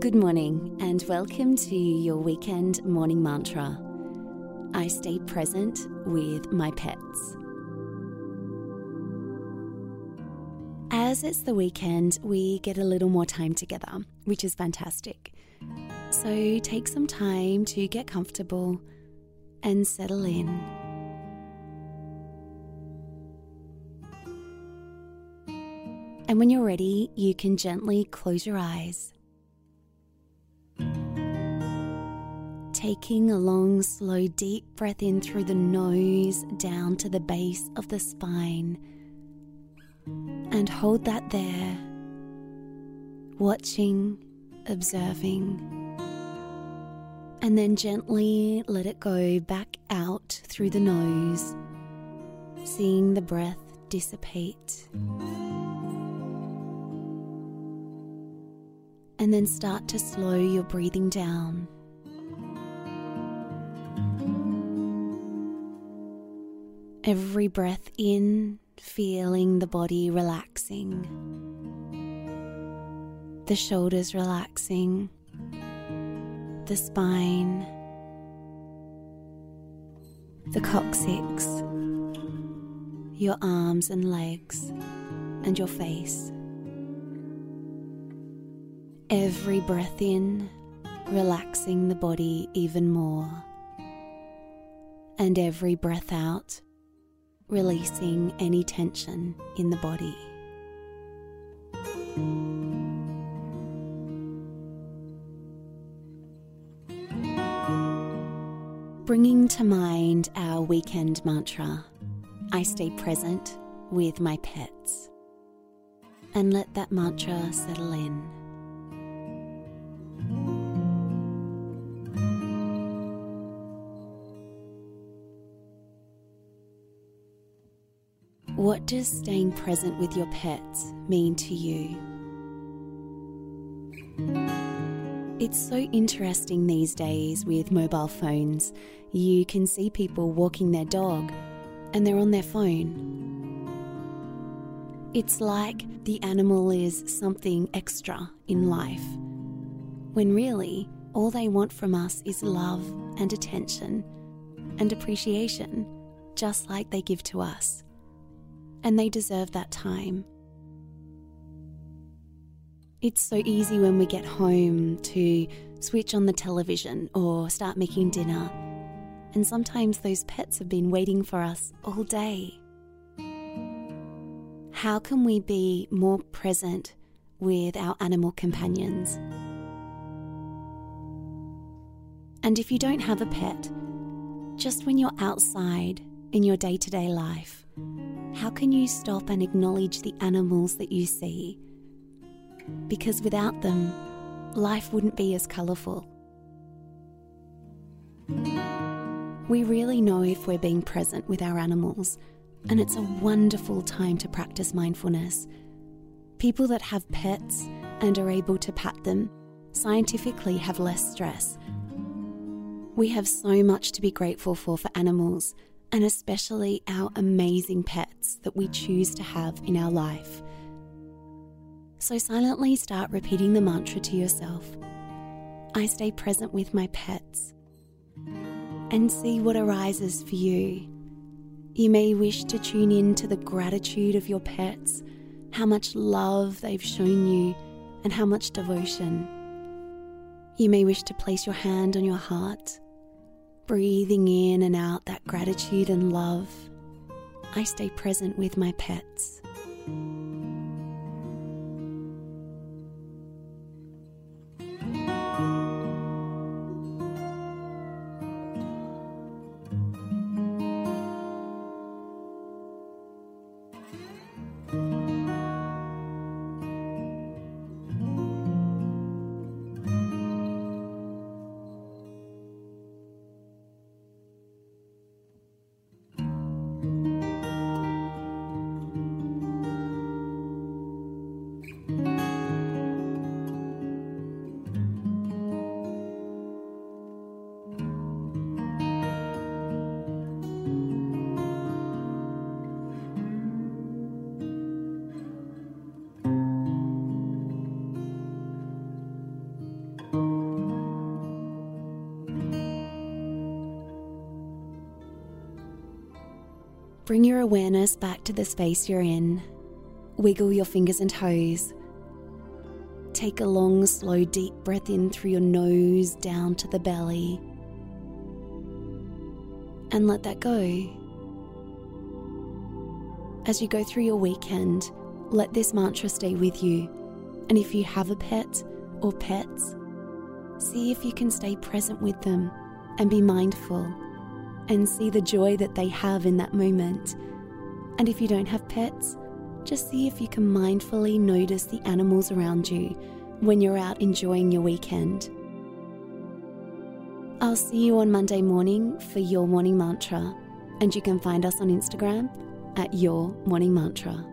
Good morning, and welcome to your weekend morning mantra. I stay present with my pets. As it's the weekend, we get a little more time together, which is fantastic. So take some time to get comfortable and settle in. And when you're ready, you can gently close your eyes. Taking a long, slow, deep breath in through the nose down to the base of the spine. And hold that there, watching, observing. And then gently let it go back out through the nose, seeing the breath dissipate. and then start to slow your breathing down. Every breath in, feeling the body relaxing, the shoulders relaxing, the spine, the coccyx, your arms and legs, and your face. Every breath in, relaxing the body even more. And every breath out, releasing any tension in the body. Bringing to mind our weekend mantra, I stay present with my pets. And let that mantra settle in. What does staying present with your pets mean to you? It's so interesting these days with mobile phones. You can see people walking their dog and they're on their phone. It's like the animal is something extra in life, when really all they want from us is love and attention and appreciation, just like they give to us and they deserve that time. It's so easy when we get home to switch on the television or start making dinner, and sometimes those pets have been waiting for us all day. How can we be more present with our animal companions? And if you don't have a pet, just when you're outside in your day to day life, how can you stop and acknowledge the animals that you see? Because without them, life wouldn't be as colourful. We really know if we're being present with our animals, and it's a wonderful time to practice mindfulness. People that have pets and are able to pat them scientifically have less stress. We have so much to be grateful for for animals and especially our amazing pets that we choose to have in our life. So silently start repeating the mantra to yourself I stay present with my pets. And see what arises for you. You may wish to tune in to the gratitude of your pets, how much love they've shown you, and how much devotion. You may wish to place your hand on your heart breathing in and out that gratitude and love, I stay present with my pets. Bring your awareness back to the space you're in. Wiggle your fingers and toes. Take a long, slow, deep breath in through your nose down to the belly. And let that go. As you go through your weekend, let this mantra stay with you. And if you have a pet or pets, see if you can stay present with them and be mindful and see the joy that they have in that moment. And if you don't have pets, just see if you can mindfully notice the animals around you when you're out enjoying your weekend. I'll see you on Monday morning for your morning mantra, and you can find us on Instagram at Your Morning Mantra.